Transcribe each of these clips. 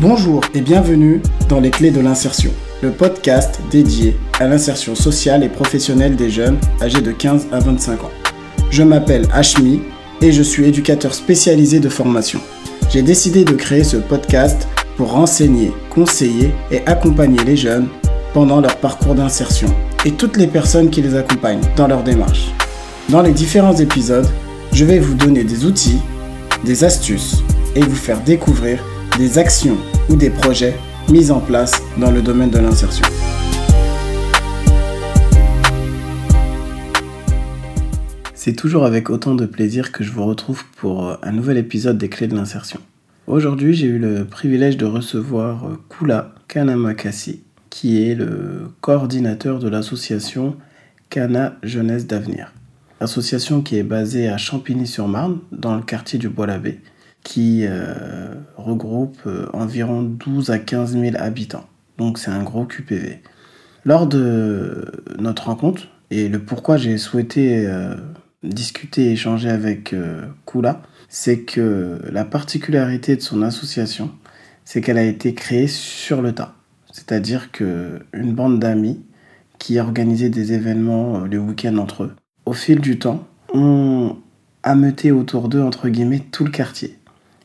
Bonjour et bienvenue dans Les Clés de l'insertion, le podcast dédié à l'insertion sociale et professionnelle des jeunes âgés de 15 à 25 ans. Je m'appelle Ashmi et je suis éducateur spécialisé de formation. J'ai décidé de créer ce podcast pour renseigner, conseiller et accompagner les jeunes pendant leur parcours d'insertion et toutes les personnes qui les accompagnent dans leur démarche. Dans les différents épisodes, je vais vous donner des outils, des astuces et vous faire découvrir des actions ou des projets mis en place dans le domaine de l'insertion. C'est toujours avec autant de plaisir que je vous retrouve pour un nouvel épisode des clés de l'insertion. Aujourd'hui, j'ai eu le privilège de recevoir Kula Kanamakasi, qui est le coordinateur de l'association Kana Jeunesse d'Avenir. Association qui est basée à Champigny-sur-Marne, dans le quartier du Bois-l'Abbé, qui euh, regroupe euh, environ 12 à 15 000 habitants. Donc c'est un gros QPV. Lors de notre rencontre, et le pourquoi j'ai souhaité euh, discuter et échanger avec Kula, c'est que la particularité de son association, c'est qu'elle a été créée sur le tas. C'est-à-dire qu'une bande d'amis qui organisaient des événements les week-ends entre eux, au fil du temps, ont ameuté autour d'eux, entre guillemets, tout le quartier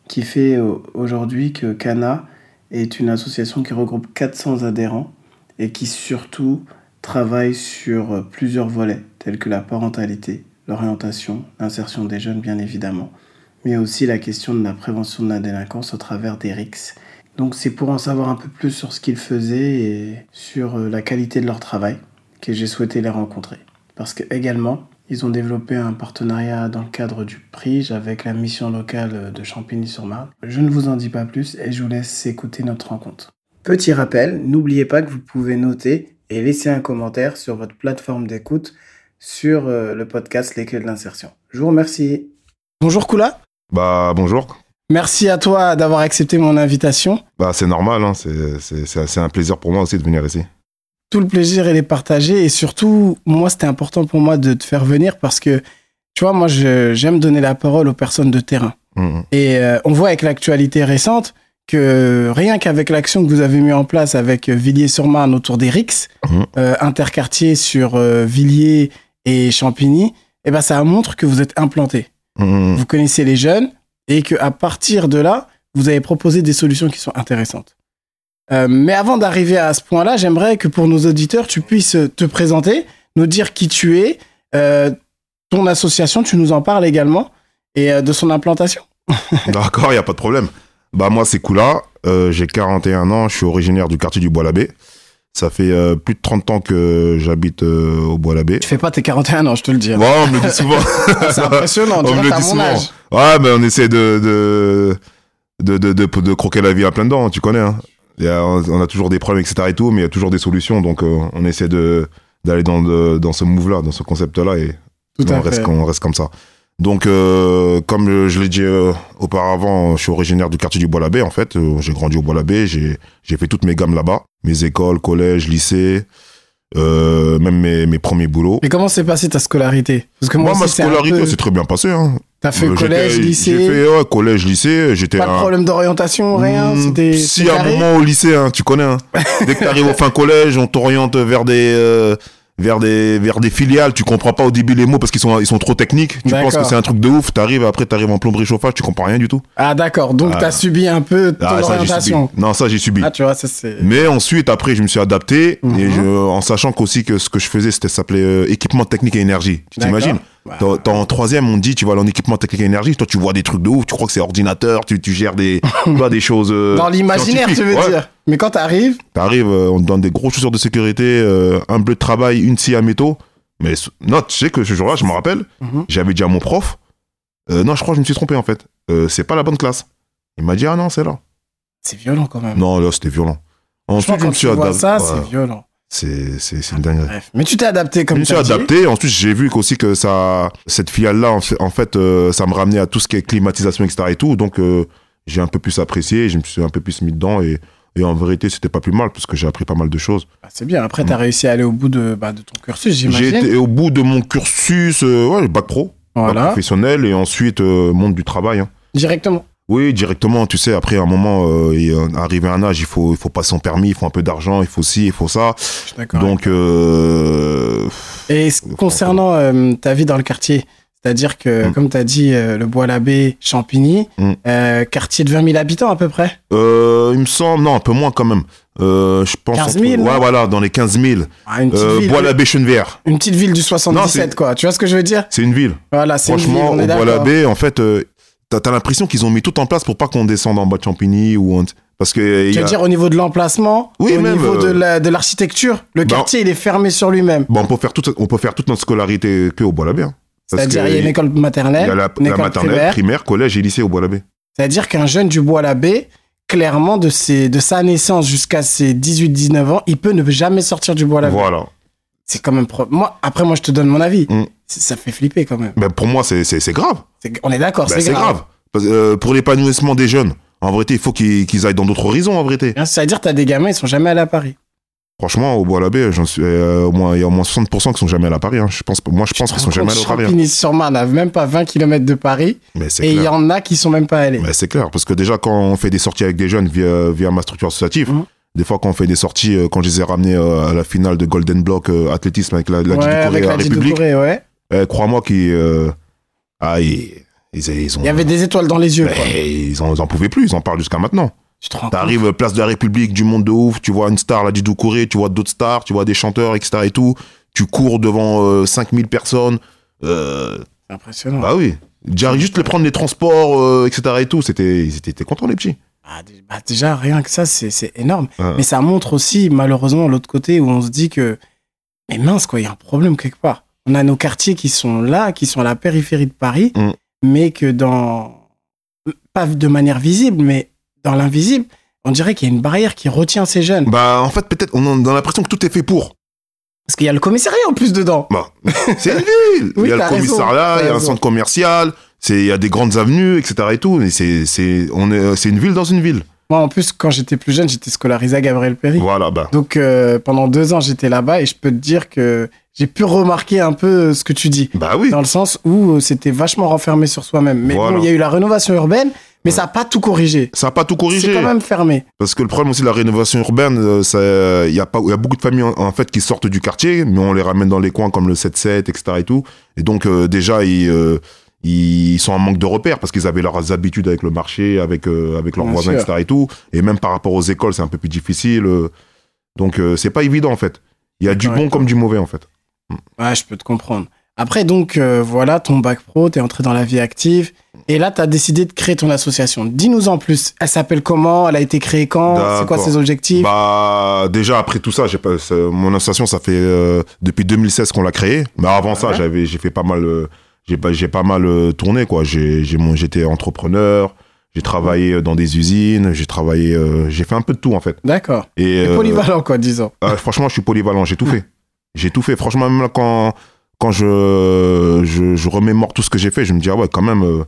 qui fait euh, aujourd'hui que Cana est une association qui regroupe 400 adhérents et qui surtout travaille sur euh, plusieurs volets tels que la parentalité, l'orientation, l'insertion des jeunes bien évidemment, mais aussi la question de la prévention de la délinquance au travers des RICS. Donc c'est pour en savoir un peu plus sur ce qu'ils faisaient et sur euh, la qualité de leur travail que j'ai souhaité les rencontrer. Parce que également, ils ont développé un partenariat dans le cadre du PRIGE avec la mission locale de Champigny-sur-Marne. Je ne vous en dis pas plus et je vous laisse écouter notre rencontre. Petit rappel, n'oubliez pas que vous pouvez noter et laisser un commentaire sur votre plateforme d'écoute sur euh, le podcast Les Clés de l'insertion. Je vous remercie. Bonjour Kula. Bah bonjour. Merci à toi d'avoir accepté mon invitation. Bah c'est normal, hein. c'est un plaisir pour moi aussi de venir ici tout le plaisir, il est partagé. Et surtout, moi, c'était important pour moi de te faire venir parce que, tu vois, moi, j'aime donner la parole aux personnes de terrain. Mmh. Et euh, on voit avec l'actualité récente que rien qu'avec l'action que vous avez mis en place avec Villiers-sur-Marne autour des RIX, mmh. euh, interquartier sur euh, Villiers et Champigny, eh ben, ça montre que vous êtes implanté. Mmh. Vous connaissez les jeunes et qu'à partir de là, vous avez proposé des solutions qui sont intéressantes. Euh, mais avant d'arriver à ce point-là, j'aimerais que pour nos auditeurs, tu puisses te présenter, nous dire qui tu es, euh, ton association, tu nous en parles également, et euh, de son implantation. D'accord, il n'y a pas de problème. Bah moi c'est Koula, j'ai 41 ans, je suis originaire du quartier du Bois-l'Abbé. Ça fait plus de 30 ans que j'habite au Bois-l'Abbé. Tu fais pas tes 41 ans, je te le dis. Ouais, on me le dit souvent. c'est impressionnant, on me le dit souvent. Âge. Ouais, mais on essaie de de, de, de, de, de croquer la vie à plein dents, tu connais. Hein on a toujours des problèmes, etc. et tout, mais il y a toujours des solutions. Donc, euh, on essaie de d'aller dans, dans ce move-là, dans ce concept-là, et on, reste, on reste comme ça. Donc, euh, comme je l'ai dit euh, auparavant, je suis originaire du quartier du Bois-l'Abbé, en fait. j'ai grandi au Bois-l'Abbé, j'ai fait toutes mes gammes là-bas. Mes écoles, collèges, lycées, même mes, mes, premiers boulots. Et comment s'est passée ta scolarité? Parce que moi, ma scolarité, c'est très bien passé. Hein. T'as fait collège, lycée J'ai fait ouais, collège, lycée. J'étais Pas de problème d'orientation, rien mmh, Si, à un moment au lycée, hein, tu connais. Hein. Dès que t'arrives au fin collège, on t'oriente vers des... Euh, vers des vers des filiales tu comprends pas au début les mots parce qu'ils sont ils sont trop techniques tu penses que c'est un truc de ouf t'arrives après t'arrives en plomberie chauffage tu comprends rien du tout ah d'accord donc tu ah. t'as subi un peu ton ah, orientation non ça j'ai subi ah tu vois ça c'est mais ensuite après je me suis adapté et mhm. je, en sachant qu'aussi que ce que je faisais c'était s'appelait euh, équipement technique et énergie tu t'imagines? En troisième, on dit, tu vois, l'équipement technique et énergie, toi, tu vois des trucs de ouf, tu crois que c'est ordinateur, tu, tu gères des, des choses. Euh, Dans l'imaginaire, tu veux dire. Mais quand t'arrives. T'arrives, euh, on te donne des gros chaussures de sécurité, euh, un bleu de travail, une scie à métaux. Mais non, tu sais que ce jour-là, je me rappelle, mhm. j'avais dit à mon prof, non, je crois que je me suis trompé en fait. c'est pas la bonne classe. Il m'a dit, ah non, c'est là. C'est violent quand même. Non, là, c'était violent. Ensuite, je me suis adapté. ça, c'est violent. C'est, c'est, une dinguerie. Bref. Mais tu t'es adapté comme Je me suis adapté. Ensuite, j'ai vu aussi que ça, cette filiale-là, en fait, euh, ça me ramenait à tout ce qui est climatisation, etc. et tout. Donc, euh, j'ai un peu plus apprécié. Je me suis un peu plus mis dedans. Et, et en vérité, c'était pas plus mal parce que j'ai appris pas mal de choses. Ah, c'est bien. Après, tu as mm. réussi à aller au bout de, bah, de ton cursus, j'imagine. J'ai été au bout de mon cursus, euh, ouais, bac pro, voilà. bac professionnel et ensuite monde du travail. Hein. Directement. Oui, directement, tu sais, après un moment, euh, arrivé à un âge, il faut, il faut passer son permis, il faut un peu d'argent, il faut ci, il faut ça. Je suis d'accord. Donc, euh, Et concernant euh, ta vie dans le quartier, c'est-à-dire que, Mm. comme tu as dit, euh, le Bois-l'Abbé, Champigny, Mm. euh, quartier de 20 000 habitants à peu près. euh, il me semble, non, un peu moins quand même. Euh, je pense. 15 entre- 000, non ouais, voilà, dans les 15 000. Ah, une, petite Euh, ville, Bois-l'Abbé, Chenevière. une petite ville du Non, 77, c'est- quoi. Tu vois ce que je veux dire? C'est une ville. Voilà, c'est une ville, Franchement, on est au d'accord. Bois-l'Abbé, en fait, euh, t'as as, l'impression qu'ils ont mis tout en place pour pas qu'on descende en bas de Champigny ou en- parce que Tu veux a- dire au niveau de l'emplacement, Oui, au même, niveau de euh, de l'architecture, le bah, quartier il est fermé sur lui-même. bon, on peut faire toute on peut faire toute notre scolarité que au Bois-l'Abbé. hein. C'est-à-dire il y a une école maternelle, y a la, une la école maternelle, primaire. primaire, collège et lycée au Bois-l'Abbé. C'est-à-dire qu'un jeune du Bois-l'Abbé, clairement, de, ses, de sa naissance jusqu'à ses 18-19 ans, il peut ne jamais sortir du Bois-l'Abbé. Voilà. C'est quand même... pro- Moi, après, moi, je te donne mon avis. Mm. C'est- Ça fait flipper quand même. Ben, pour moi, c'est c'est- c'est grave. C'est- On est d'accord, Ben, c'est c'est grave. grave. Parce que, euh, pour l'épanouissement des jeunes, en vérité, il faut qu'ils qu'ils aillent dans d'autres horizons, en vérité. Hein, C'est-à-dire t'as des gamins, ils sont jamais allés à Paris. Franchement, au Bois-l'Abbé, j'en suis, euh, au moins, il y a au moins 60% qui sont jamais allés à Paris. hein. Je pense, moi, je pense qu'ils sont jamais allés à Paris. hein. Champigny-sur-Marne, à même pas 20 km de Paris, Mais c'est et il y en a qui sont même pas allés. Mais c'est clair, parce que déjà, quand on fait des sorties avec des jeunes via, via ma structure associative, Mhm. Des fois, quand on fait des sorties, euh, quand je les ai ramenés euh, à la finale de Golden Block euh, athlétisme avec la, la ouais, Corée la à République, ouais. eh, crois-moi qu'ils. ah, ils, ils, ils ont. Il y avait des étoiles dans les yeux, quoi. Mais ils, en, ils en pouvaient plus, ils en parlent jusqu'à maintenant. T'arrives place de la République, du monde de ouf, tu vois une star, la Didi Corée, tu vois d'autres stars, tu vois des chanteurs, etc. et tout. Tu cours devant euh, 5000 personnes. Euh, impressionnant. bah oui. Déjà, juste les prendre les transports, euh, etc. et tout, c'était, ils étaient contents, les petits. Ah, bah, déjà, rien que ça, c'est énorme. Ouais. Mais ça montre aussi, malheureusement, l'autre côté où on se dit que, mais mince, quoi, il y a un problème quelque part. On a nos quartiers qui sont là, qui sont à la périphérie de Paris, Mm. mais que dans, pas de manière visible, mais dans l'invisible, on dirait qu'il y a une barrière qui retient ces jeunes. Bah, en fait, peut-être, on a l'impression que tout est fait pour. Parce qu'il y a le commissariat en plus dedans. Bah, c'est une ville. Oui, il y a le raison, commissariat, il y a un centre commercial, c'est, il y a des grandes avenues, etc. et tout. Et c'est, c'est, on est, c'est une ville dans une ville. Moi, en plus, quand j'étais plus jeune, j'étais scolarisé à Gabriel Péry. Voilà, bah. Donc, euh, pendant deux ans, j'étais là-bas et je peux te dire que j'ai pu remarquer un peu euh, ce que tu dis. Bah oui. Dans le sens où euh, c'était vachement renfermé sur soi-même. Mais Voilà. bon, il y a eu la rénovation urbaine, mais ça n'a pas tout corrigé. Ça n'a pas tout C'est corrigé. quand même fermé. Parce que le problème aussi de la rénovation urbaine, il y, y a beaucoup de familles en, en fait qui sortent du quartier, mais on les ramène dans les coins comme le 7-7, etc. et tout. Et donc euh, déjà ils, euh, ils sont en manque de repères parce qu'ils avaient leurs habitudes avec le marché, avec euh, avec leurs Bien voisins, sûr. etc. et tout. Et même par rapport aux écoles, c'est un peu plus difficile. euh. donc euh, c'est pas évident en fait. Il y a du bon comme du mauvais en fait. Ouais, je peux te comprendre. Après, donc, euh, voilà, ton bac pro, t'es entré dans la vie active. Et là, t'as décidé de créer ton association. Dis-nous en plus. Elle s'appelle comment? Elle a été créée quand? C'est quoi ses objectifs? Bah déjà après tout ça, j'ai pas mon association ça fait depuis 2016 qu'on l'a créée. Mais avant ça, j'avais j'ai fait pas mal j'ai pas j'ai pas mal euh, tourné quoi. J'ai j'ai mon j'étais entrepreneur, j'ai travaillé dans des usines, j'ai travaillé euh, j'ai fait un peu de tout en fait. D'accord. Et euh, polyvalent, quoi, disons. ah, franchement, je suis polyvalent, j'ai tout fait. J'ai tout fait. Franchement, même là, quand quand je je, je remémore tout ce que j'ai fait, je me dis ah ouais, quand même euh,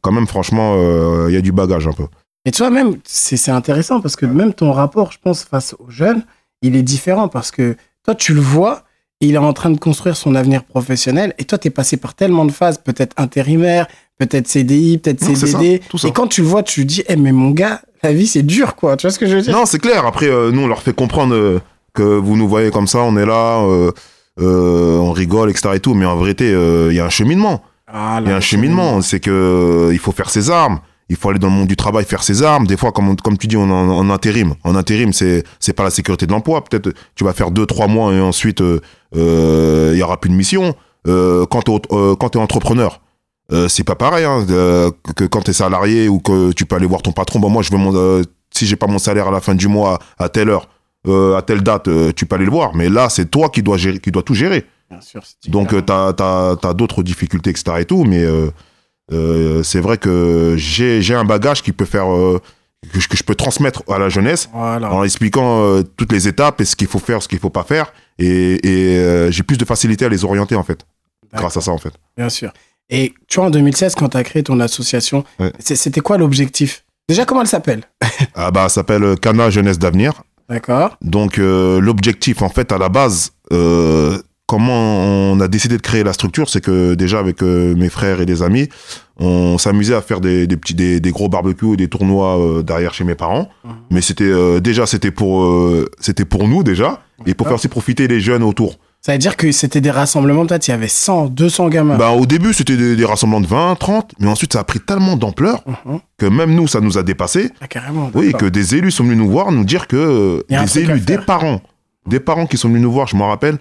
quand même franchement, euh, il y a du bagage un peu. Et tu vois, même, c'est c'est intéressant parce que même ton rapport, je pense, face aux jeunes, il est différent parce que toi, tu le vois, il est en train de construire son avenir professionnel et toi, tu es passé par tellement de phases, peut-être intérimaire, peut-être CDI, peut-être CDD. ça, tout ça. Et quand tu le vois, tu dis, eh, mais mon gars, la vie, c'est dur, quoi. Tu vois ce que je veux dire? Non, c'est clair. Après, euh, nous, on leur fait comprendre euh, que vous nous voyez comme ça, on est là, euh, on rigole, etc. Et tout. Mais en vérité, il y a un cheminement. Ah, Il y a un cheminement. C'est que il faut faire ses armes. Il faut aller dans le monde du travail, faire ses armes. Des fois, comme, on- comme tu dis, on en, en intérim. En intérim, c'est c'est pas la sécurité de l'emploi. Peut-être tu vas faire deux, trois mois et ensuite euh, euh, il y aura plus de mission. Euh, quand euh, quand t'es entrepreneur, euh, c'est pas pareil hein, euh, que quand t'es salarié ou que tu peux aller voir ton patron. Bon, moi, je veux mon, euh, si j'ai pas mon salaire à la fin du mois à telle heure, euh, à telle date, euh, tu peux aller le voir. Mais là, c'est toi qui dois gérer, qui dois tout gérer. Bien sûr, Donc, euh, différent. t'as as, d'autres difficultés, etc. et tout, mais euh, c'est vrai que j'ai un bagage qui peut faire. euh, que, je, que je peux transmettre à la jeunesse Voilà. en expliquant euh, toutes les étapes et ce qu'il faut faire, ce qu'il faut pas faire. Et, et j'ai plus de facilité à les orienter, en fait, grâce à ça, en fait. Bien sûr. Et tu vois, en 2016, quand tu as créé ton association, Ouais. c'était quoi l'objectif? Déjà, comment elle s'appelle? Ah bah, ça s'appelle Cana Jeunesse d'Avenir. D'accord Donc, l'objectif, en fait, à la base, comment on a décidé de créer la structure, c'est que déjà avec euh, mes frères et des amis, on s'amusait à faire des, des petits, des, des gros barbecues et des tournois euh, derrière chez mes parents. Mais c'était euh, déjà c'était pour euh, c'était pour nous déjà et pour D'accord. faire aussi profiter les jeunes autour. Ça veut dire que c'était des rassemblements, peut-être il y avait 100, 200 gamins. Bah au début c'était des, des rassemblements de 20, 30, mais ensuite ça a pris tellement d'ampleur que même nous ça nous a dépassé. Ah, carrément. Oui, que des élus sont venus nous voir, nous dire que des élus, des parents, des parents qui sont venus nous voir, je m'en rappelle,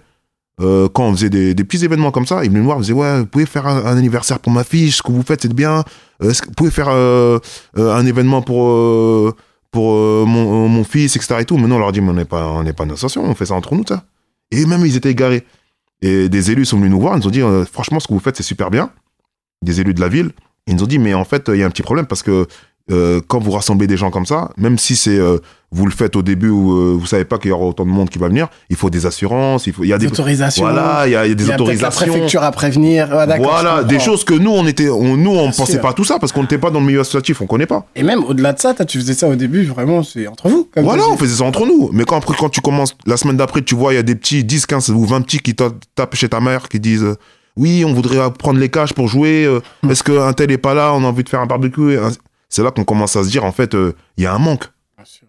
euh, quand on faisait des, petits événements comme ça, ils venaient nous voir, ils disaient ouais, vous pouvez faire un, anniversaire pour ma fille, ce que vous faites c'est bien, Euh, vous pouvez faire euh, un événement pour pour mon, fils, etc. Et tout. Mais non, on leur dit mais on n'est pas on n'est pas une association, on fait ça entre nous ça. Et même ils étaient égarés. Et des élus sont venus nous voir, ils nous ont dit franchement ce que vous faites c'est super bien. Des élus de la ville, ils nous ont dit mais en fait il y a un petit problème parce que euh, quand vous rassemblez des gens comme ça, même si c'est euh, vous le faites au début où euh, vous savez pas qu'il y aura autant de monde qui va venir, il faut des assurances, il faut il y a Des des autorisations. voilà, il y a, il y a des Il y a peut-être la autorisations. préfecture à prévenir. Voilà, des choses que nous on était on, nous on Bien pensait sûr. pas à tout ça parce qu'on n'était pas dans le milieu associatif, on connaît pas. Et même au-delà de ça, tu faisais ça au début, vraiment, c'est entre vous. Comme Voilà, on faisait ça entre nous. Mais quand après quand tu commences la semaine d'après, tu vois il y a des petits 10 15 ou 20 petits qui ta- tapent chez ta mère qui disent euh, oui, on voudrait prendre les cages pour jouer, euh, Hmm. est-ce qu'un tel est pas là, on a envie de faire un barbecue? et C'est là qu'on commence à se dire en fait euh, il y a un manque. Bien sûr.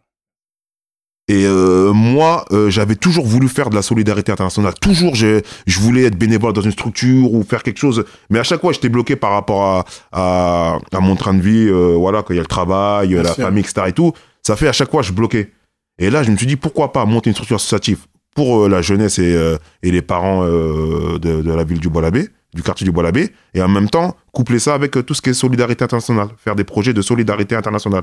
Et euh, moi, euh, j'avais toujours voulu faire de la solidarité internationale. Toujours, je, je voulais être bénévole dans une structure ou faire quelque chose. Mais à chaque fois, j'étais bloqué par rapport à, à, à mon train de vie. euh, voilà, quand il y a le travail, Bien la sûr. famille, etc. Et tout. Ça fait à chaque fois, je bloquais. Et là, je me suis dit, pourquoi pas monter une structure associative pour la jeunesse et, et les parents de, de la ville du Bois-l'Abbé, du quartier du Bois-l'Abbé. Et en même temps, coupler ça avec euh, tout ce qui est solidarité internationale. Faire des projets de solidarité internationale.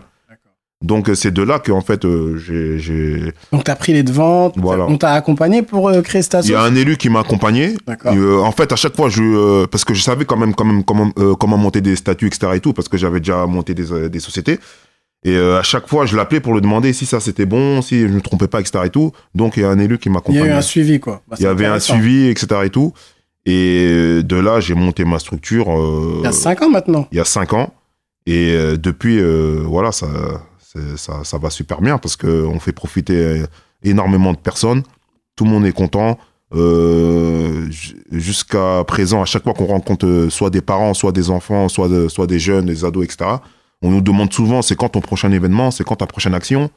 Donc, euh, c'est de là que, en fait, euh, j'ai- Donc, t'as pris les devants, Voilà. on t'a accompagné pour euh, créer cette Il y a association. un élu qui m'a accompagné. Euh, en fait, à chaque fois, je, euh, parce que je savais quand même, quand même comment, euh, comment monter des statuts, etc. et tout, parce que j'avais déjà monté des, euh, des sociétés. Et euh, à chaque fois, je l'appelais pour lui demander si ça c'était bon, si je ne me trompais pas, etc. et tout. Donc, il y a un élu qui Il y a eu un suivi, quoi. Bah, Il y avait un suivi, etc. et tout. Et de là, j'ai monté ma structure. euh, Il y a 5 ans maintenant. il y a cinq ans. Et euh, depuis, euh, voilà, ça, ça, ça va super bien parce qu'on fait profiter euh, énormément de personnes. Tout le monde est content. Euh, Jusqu'à présent, à chaque fois qu'on rencontre euh, soit des parents, soit des enfants, soit, de- soit des jeunes, des ados, etc., on nous demande souvent c'est quand ton prochain événement, c'est quand ta prochaine action?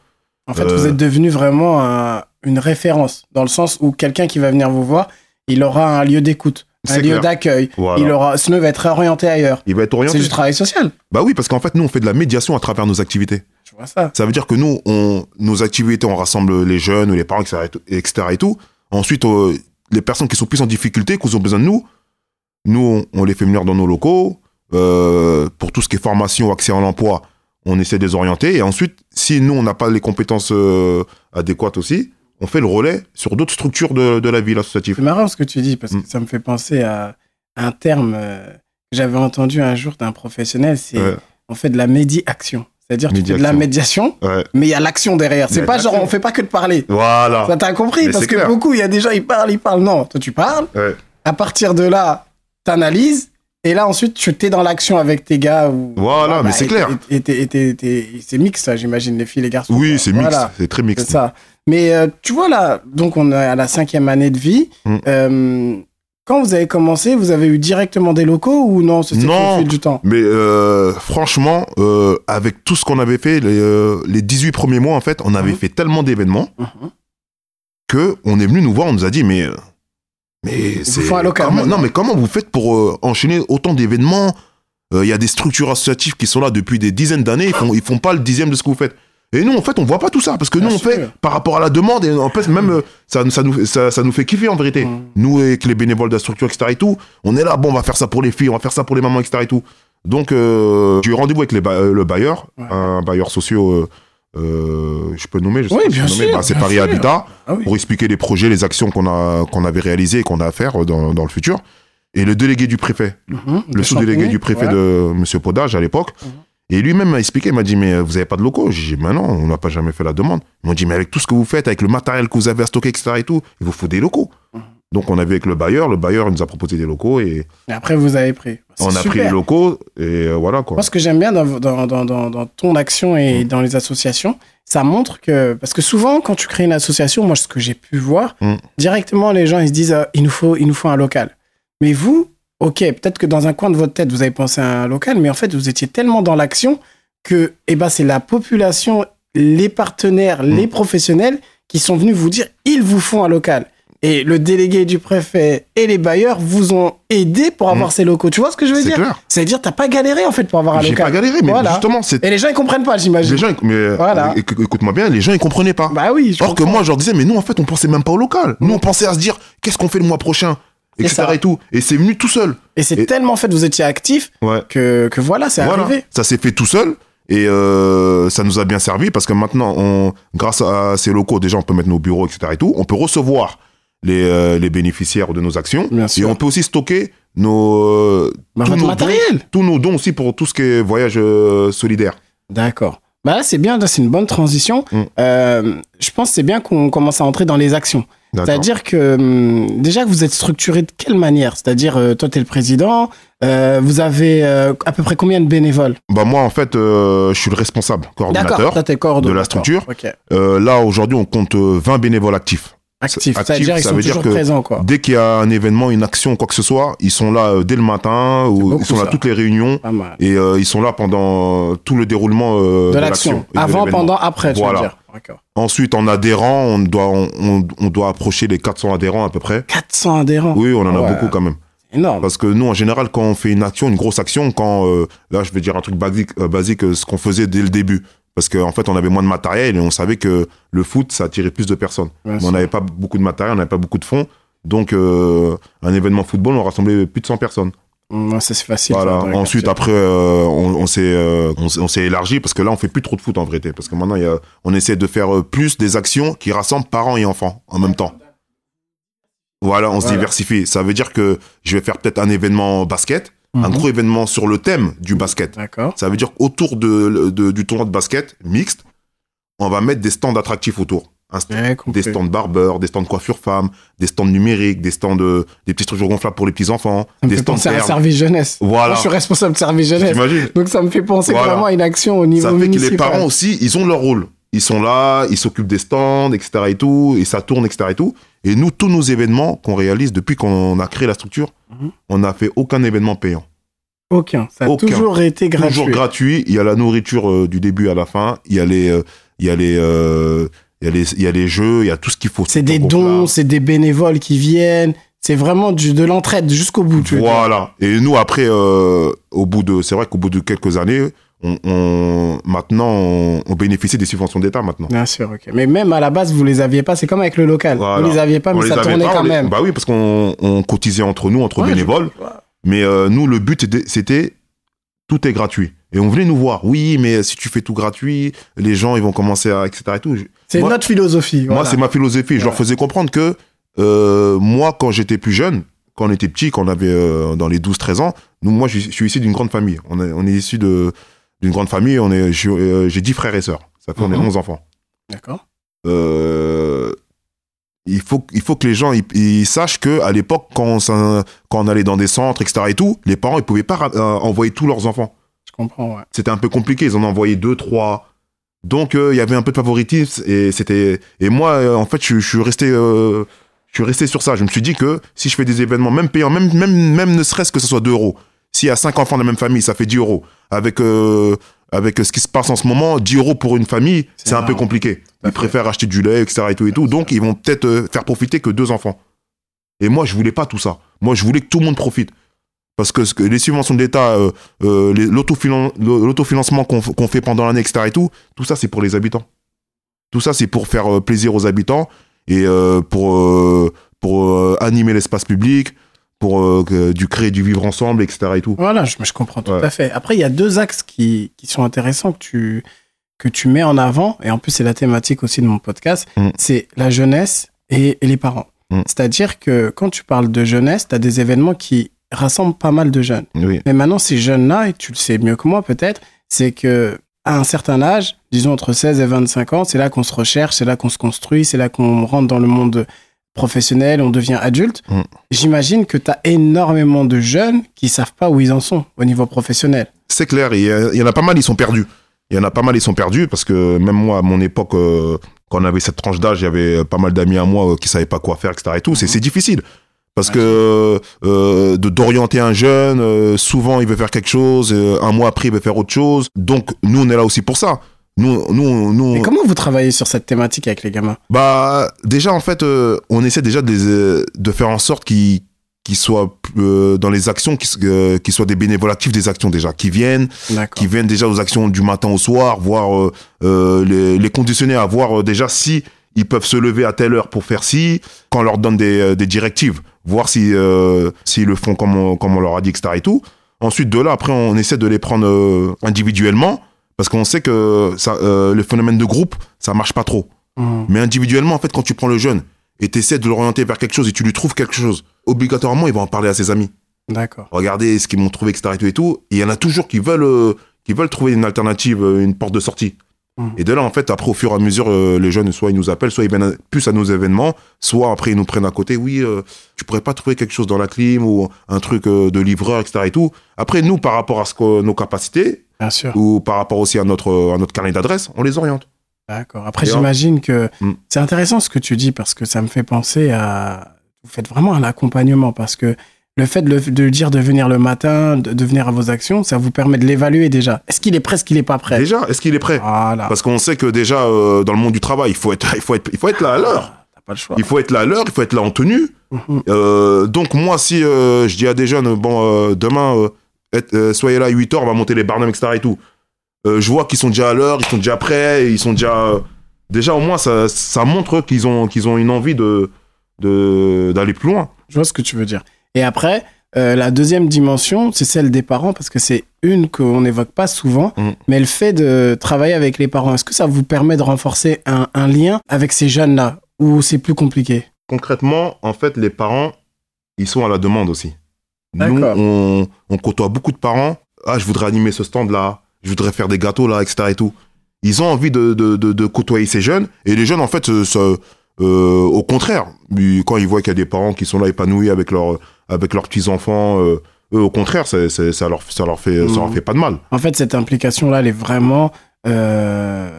En fait, Euh, vous êtes devenu vraiment un- une référence, dans le sens où quelqu'un qui va venir vous voir, il aura un lieu d'écoute, un C'est lieu d'accueil. Voilà. Il aura, va être orienté ailleurs. Il va être C'est orienté. du travail social. Bah oui, parce qu'en fait, nous, on fait de la médiation à travers nos activités. Je vois ça. Ça veut dire que nous, on, nos activités, on rassemble les jeunes, les parents, etc. et tout. etc. et tout. Ensuite, euh, les personnes qui sont plus en difficulté, qui ont besoin de nous, nous, on, on les fait venir dans nos locaux. Euh, pour tout ce qui est formation, accès à l'emploi, on essaie de les orienter. Et ensuite, si nous, on n'a pas les compétences euh, adéquates aussi, on fait le relais sur d'autres structures de, de la ville associative. C'est marrant ce que tu dis, parce que Mm. ça me fait penser à un terme euh, que j'avais entendu un jour d'un professionnel, c'est Ouais. on fait de la médi-action. C'est-à-dire tu fais de la médiation, Ouais. mais il y a l'action derrière. C'est pas genre on fait pas que de parler. Voilà. Ça t'as compris Mais Parce c'est que clair. beaucoup, il y a des gens, ils parlent, ils parlent. Non, toi tu parles. Ouais. À partir de là, t'analyses. Et là, ensuite, tu t'es dans l'action avec tes gars. Ou... Voilà, mais c'est et- clair. Et, et et c'est mix, ça, j'imagine, les filles, les garçons. Oui, c'est mixte. Voilà. C'est très C'est mixte. ça. Mais euh, tu vois là, donc on est à la cinquième année de vie. Mm. Euh, quand vous avez commencé, vous avez eu directement des locaux ou non Non. du temps? Mais euh, franchement, euh, avec tout ce qu'on avait fait, les, euh, les 18 premiers mois, en fait, on avait Mhm. fait tellement d'événements Mhm. que on est venu nous voir, on nous a dit, mais, mais c'est non, mais comment vous faites pour enchaîner autant d'événements? Il y a des structures associatives qui sont là depuis des dizaines d'années, ils font, ils font pas le dixième de ce que vous faites. Et nous, en fait, on voit pas tout ça parce que nous, Bien on sûr. fait par rapport à la demande et en fait, même euh, ça, ça, nous, ça, ça nous fait kiffer en vérité. Mhm. Nous, avec les bénévoles de la structure, etc. et tout, on est là, bon, on va faire ça pour les filles, on va faire ça pour les mamans, etc. et tout. Donc, euh, j'ai eu rendez-vous avec les ba- euh, le bailleur, Ouais. un bailleur social, euh, je peux nommer, je sais Oui, pas si bien nommer, sûr, bah, c'est Paris sûr. Habitat, Ah oui. pour expliquer les projets, les actions qu'on a qu'on avait réalisées et qu'on a à faire dans, dans le futur. Et le délégué du préfet, Mhm. le sous-délégué du préfet ouais. de Monsieur Podage à l'époque. Mhm. Et lui-même m'a expliqué, il m'a dit, mais euh, vous avez pas de locaux? J'ai dit, mais non, on n'a pas jamais fait la demande. Ils m'ont dit, mais avec tout ce que vous faites, avec le matériel que vous avez à stocker, etc. et tout, il vous faut des locaux. Mhm. Donc on a vu avec le bailleur, le bailleur nous a proposé des locaux et Et après, vous avez pris. On a pris les locaux et euh, voilà quoi. Moi, ce que j'aime bien dans, dans, dans, dans, dans ton action et Mm. dans les associations, ça montre que parce que souvent quand tu crées une association, moi ce que j'ai pu voir, Mm. directement les gens ils se disent euh, il nous faut il nous faut un local. Mais vous, ok, peut-être que dans un coin de votre tête vous avez pensé à un local, mais en fait vous étiez tellement dans l'action que eh ben c'est la population, les partenaires, Mm. les professionnels qui sont venus vous dire il vous faut un local. Et le délégué du préfet et les bailleurs vous ont aidé pour avoir ces locaux. Tu vois ce que je veux Mm. C'est dire? C'est-à-dire t'as pas galéré en fait pour avoir un J'ai local. pas galéré, mais Voilà. justement, c'est. Et les gens ils comprennent pas, j'imagine. Les gens, ils- mais Voilà. éc- écoute-moi bien, les gens ils comprenaient pas. Bah oui. je Or que moi, je leur disais, mais nous, en fait, on pensait même pas au local. Nous, on pensait à se dire, qu'est-ce qu'on fait le mois prochain, etc. et tout. Et c'est venu tout seul. Et c'est Et- tellement fait, vous étiez actif Ouais. que, que voilà, c'est Voilà. arrivé. Ça s'est fait tout seul. Et euh, ça nous a bien servi parce que maintenant, on, grâce à ces locaux, déjà, on peut mettre nos bureaux, etc. et tout. On peut recevoir les, euh, les bénéficiaires de nos actions. Bien Et sûr. on peut aussi stocker nos, euh, Bah, tous nos matériel. tous nos dons aussi pour tout ce qui est voyage euh, solidaire. D'accord. Bah là, c'est bien, c'est une bonne transition. Mm. Je pense que c'est bien qu'on commence à entrer dans les actions. C'est-à-dire que hum, déjà que vous êtes structuré de quelle manière? C'est-à-dire, euh, toi, tu es le président, euh, vous avez euh, à peu près combien de bénévoles? Bah moi, en fait, je suis le responsable, coordinateur. de la structure. Là, aujourd'hui, on compte euh, 20 bénévoles actifs. Actif, Actif, c'est-à-dire ils ça sont veut dire toujours que présents, quoi. Dès qu'il y a un événement, une action, quoi que ce soit, ils sont là dès le matin, ou ils sont là ça. toutes les réunions, et ils sont là pendant tout le déroulement De de l'action. Avant, pendant, après, tu Voilà. veux dire. Ensuite, en adhérents, on doit, on, on- on doit approcher les 400 adhérents à peu près. 400 adhérents. Oui, on en a Ouais. beaucoup quand même. Énorme. Parce que nous, en général, quand on fait une action, une grosse action, quand euh, là, je vais dire un truc basique, euh, basique, euh, ce qu'on faisait dès le début, parce qu'en fait, on avait moins de matériel et on savait que le foot, ça attirait plus de personnes. Mais on n'avait pas beaucoup de matériel, on n'avait pas beaucoup de fonds, donc un événement football, on rassemblait plus de 100 personnes. Ouais, ça, c'est facile. voilà. ça, Ensuite, après, euh, on, on s'est, euh, on, s'est- on s'est élargi parce que là, on fait plus trop de foot en vérité, parce que maintenant, il y a, on essaie de faire euh, plus des actions qui rassemblent parents et enfants en même temps. Voilà, on se diversifie. Ça veut dire que je vais faire peut-être un événement basket, un Mhm. gros événement sur le thème du basket. D'accord. Ça veut dire qu'autour de, de- du tournoi de basket mixte, on va mettre des stands attractifs autour. Stand- des stands barbeurs, des stands coiffure femmes, des stands numériques, des stands de, des petits structures gonflables pour les petits enfants, Ça me des fait stands à un service jeunesse. Voilà. Moi, je suis responsable de service jeunesse. Donc ça me fait penser Voilà. vraiment à une action au niveau Ça fait que les municipal. parents aussi, ils ont leur rôle. Ils sont là, ils s'occupent des stands, etc. et tout, et ça tourne, etc. et tout. Et nous, tous nos événements qu'on réalise depuis qu'on a créé la structure, Mhm. on n'a fait aucun événement payant. Aucun. Ça a Aucun. toujours été gratuit. Toujours gratuit. Il y a la nourriture euh, du début à la fin. Il y a les, euh, il y a les, euh, il y a les, il y a les jeux. Il y a tout ce qu'il faut. c'est des dons, c'est des bénévoles qui viennent. C'est vraiment du, de l'entraide jusqu'au bout. tu. Voilà. Et nous après, euh, au bout de, c'est vrai qu'au bout de quelques années, on, on- maintenant, on, on bénéficie des subventions d'État maintenant. Bien sûr, ok. Mais même à la base, vous les aviez pas. C'est comme avec le local. Voilà. Vous les aviez pas, On mais ça tournait pas, quand les- même. Bah oui, parce qu'on on cotisait entre nous, entre Ouais, bénévoles. je-. Mais euh, nous, le but, c'était tout est gratuit. Et on venait nous voir. Oui, mais si tu fais tout gratuit, les gens, ils vont commencer à, etc. Et tout. C'est notre philosophie. Moi, c'est ma philosophie. Je leur faisais comprendre que euh, moi, quand j'étais plus jeune, quand on était petit, quand on avait euh, dans les 12-13 ans, nous, moi, je, je suis issu d'une grande famille. On est, on est issu de- d'une grande famille. On est, euh, J'ai 10 frères et sœurs. Ça fait, on est Mhm. 11 enfants. D'accord. Il, faut, il faut que les gens ils, ils sachent que à l'époque, quand, on quand on allait dans des centres, etc. et tout, les parents, ils pouvaient pas euh, envoyer tous leurs enfants. Je comprends, ouais. C'était un peu compliqué. Ils en envoyaient deux, trois. Donc, euh, il y avait un peu de favoritisme. Et, c'était... et moi, euh, en fait, je, je suis resté. je suis resté sur ça. Je me suis dit que si je fais des événements, même payants, même, même, même ne serait-ce que ce soit 2 euros, s'il y a 5 enfants de la même famille, ça fait 10 euros. Avec, avec ce qui se passe en ce moment, 10 euros pour une famille, C'est un peu compliqué. Ils préfèrent acheter du lait, etc. Et tout, et tout. Donc, ils vont peut-être euh, faire profiter que deux enfants. Et moi, je voulais pas tout ça. Moi, je voulais que tout le monde profite. Parce que, ce que les subventions de l'État, euh, euh, l'autofinancement qu'on fait pendant l'année, etc. et tout, tout ça, c'est pour les habitants. Tout ça, c'est pour faire euh, plaisir aux habitants et euh, pour, euh, pour euh, animer l'espace public, pour euh, que- du créer du vivre ensemble, etc. et tout. Voilà, je, je comprends tout Ouais. à fait. Après, il y a deux axes qui, qui sont intéressants que tu, que tu mets en avant, et en plus, c'est la thématique aussi de mon podcast, Mm. c'est la jeunesse et, et les parents. Mm. C'est-à-dire que quand tu parles de jeunesse, tu as des événements qui rassemblent pas mal de jeunes. Oui. Mais maintenant, ces jeunes-là, et tu le sais mieux que moi peut-être, c'est que à un certain âge, disons entre 16 et 25 ans, c'est là qu'on se recherche, c'est là qu'on se construit, c'est là qu'on rentre dans le monde professionnel, on devient adulte. Mm. J'imagine que tu as énormément de jeunes qui savent pas où ils en sont au niveau professionnel. C'est clair, il y, en a pas mal, ils sont perdus. Il y en a pas mal, ils sont perdus parce que même moi, à mon époque, euh, quand on avait cette tranche d'âge, il y avait pas mal d'amis à moi euh, qui savaient pas quoi faire, etc. Et tout. C'est Mhm. c'est difficile. Parce que euh, de d'orienter un jeune, euh, souvent il veut faire quelque chose, euh, un mois après il veut faire autre chose. Donc nous on est là aussi pour ça. Nous, nous, nous. Et comment vous travaillez sur cette thématique avec les gamins? Bah déjà en fait, euh, on essaie déjà de, les, euh, de faire en sorte qu'ils qu'ils soient euh, dans les actions, qu'ils euh, qu'ils soient des bénévoles actifs des actions déjà, qui viennent, qui viennent déjà aux actions du matin au soir, voir euh, les, les conditionner à voir déjà si ils peuvent se lever à telle heure pour faire ci, quand on leur donne des, des directives, voir si euh, s'ils le font comme on, comme on leur a dit, etc. et tout. Ensuite de là, après on essaie de les prendre euh, individuellement parce qu'on sait que ça, euh, le phénomène de groupe, ça marche pas trop. Mhm. Mais individuellement, en fait, quand tu prends le jeune et tu essaies de l'orienter vers quelque chose et tu lui trouves quelque chose, obligatoirement, il va en parler à ses amis. D'accord. Regardez ce qu'ils m'ont trouvé, etc. Et tout, et tout. Il y en a toujours qui veulent, euh, qui veulent trouver une alternative, euh, une porte de sortie. Mhm. Et de là, en fait, après, au fur et à mesure, euh, les jeunes, soit ils nous appellent, soit ils viennent plus à nos événements, soit après, ils nous prennent à côté. Oui, euh, tu pourrais pas trouver quelque chose dans la clim ou un truc de livreur, etc. Et tout. Après, nous, par rapport à ce que, nos capacités, Bien sûr. ou par rapport aussi à notre, à notre carnet d'adresse, on les oriente. D'accord. Après, j'imagine que Mm. c'est intéressant ce que tu dis parce que ça me fait penser à. Vous faites vraiment un accompagnement parce que le fait de, le- de dire de venir le matin, de, de venir à vos actions, ça vous permet de l'évaluer déjà. Est-ce qu'il est prêt, est-ce qu'il est pas prêt? Déjà, est-ce qu'il est prêt? Voilà. Parce qu'on sait que déjà, euh, dans le monde du travail, il faut être, il faut être, il faut être là à l'heure. T'as pas le choix. Il faut être là à l'heure, il faut être là en tenue. Mhm. Euh, donc moi, si euh, je dis à des jeunes, bon, demain, être- euh, soyez là à 8h, on va monter les barnums, etc. et tout. Euh, je vois qu'ils sont déjà à l'heure, ils sont déjà prêts, ils sont déjà... euh, déjà, au moins, ça, ça montre qu'ils ont, qu'ils ont une envie de d'aller plus loin. Je vois ce que tu veux dire. Et après, euh, la deuxième dimension, c'est celle des parents, parce que c'est une qu'on n'évoque pas souvent, Mm. mais le fait de travailler avec les parents, est-ce que ça vous permet de renforcer un, un lien avec ces jeunes-là, ou c'est plus compliqué? Concrètement, en fait, les parents, ils sont à la demande aussi. Nous, on, on côtoie beaucoup de parents. Ah, je voudrais animer ce stand-là, je voudrais faire des gâteaux là, etc. et tout. Ils ont envie de, de, de, de côtoyer ces jeunes. Et les jeunes, en fait, euh, euh, au contraire, quand ils voient qu'il y a des parents qui sont là épanouis avec, leur, avec leurs petits-enfants, euh, eux, au contraire, ça, leur, ça, leur fait, ça leur Mhm. fait pas de mal. En fait, cette implication-là, elle est vraiment... euh,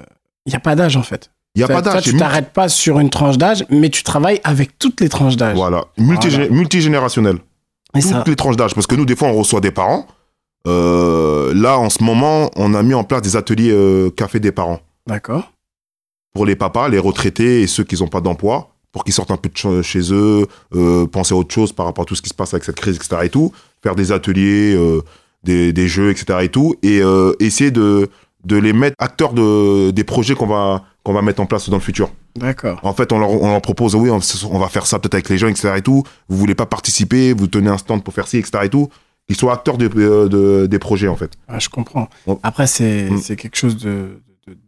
Il n'y a pas d'âge, en fait. Il n'y a pas d'âge. tu t'arrêtes pas sur une tranche d'âge, mais tu travailles avec toutes les tranches d'âge. Voilà, Multigé- Voilà. multigénérationnel. Et toutes ça, les tranches d'âge. Parce que nous, des fois, on reçoit des parents. Euh, là, en ce moment, on a mis en place des ateliers euh, café des parents d'accord. pour les papas, les retraités et ceux qui n'ont pas d'emploi, pour qu'ils sortent un peu de ch- chez eux, euh, penser à autre chose par rapport à tout ce qui se passe avec cette crise, etc. et tout, faire des ateliers, des, des jeux, etc. et tout, et essayer de, de les mettre acteurs de, des projets qu'on va, qu'on va mettre en place dans le futur. D'accord. En fait, on leur, on leur propose, oui, on, on va faire ça peut-être avec les gens, etc. et tout. Vous voulez pas participer, vous tenez un stand pour faire ci, etc. et tout. Qu'ils soient acteurs de, euh, de- des projets, en fait. Ouais, je comprends. Après, c'est Mm. c'est quelque chose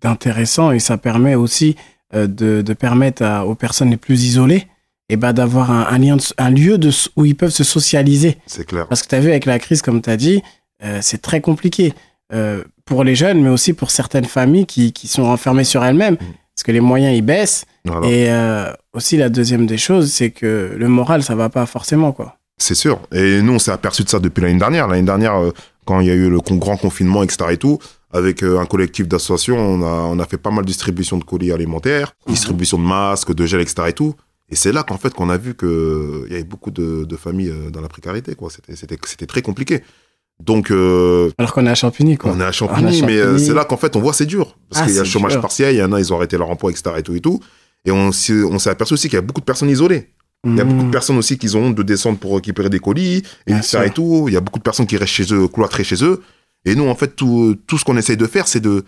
d'intéressant et ça permet aussi euh, de, de permettre à- aux personnes les plus isolées et ben d'avoir un, un, lien de- un lieu de, où ils peuvent se socialiser. C'est clair. Parce que tu as vu avec la crise, comme tu as dit, euh, c'est très compliqué euh, pour les jeunes, mais aussi pour certaines familles qui, qui sont enfermées sur elles-mêmes. Parce que les moyens, ils baissent. Voilà. Et euh, aussi, la deuxième des choses, c'est que le moral, ça va pas forcément. quoi. C'est sûr. Et nous, on s'est aperçu de ça depuis l'année dernière. L'année dernière, euh, quand il y a eu le grand confinement, etc. et tout, avec euh, un collectif d'associations, on a, on a fait pas mal de distribution de colis alimentaires, Mhm. distribution de masques, de gel, etc. et tout. Et c'est là qu'en fait, qu'on a vu qu'il y avait beaucoup de, de familles dans la précarité, quoi. C'était très compliqué. Donc, euh, Alors qu'on est à Champigny, quoi. On est à Champigny, mais euh, c'est là qu'en fait on voit c'est dur. Parce Ah, qu'il y a le chômage dur. partiel, il y en a, ils ont arrêté leur emploi, etc. et tout et tout. Et on s'est, aperçu aussi qu'il y a beaucoup de personnes isolées. Il y a beaucoup de personnes aussi qui ont honte de descendre pour récupérer des colis, et sûr. et tout. Il y a beaucoup de personnes qui restent chez eux, cloîtrées chez eux. Et nous, en fait, tout, tout ce qu'on essaye de faire, c'est de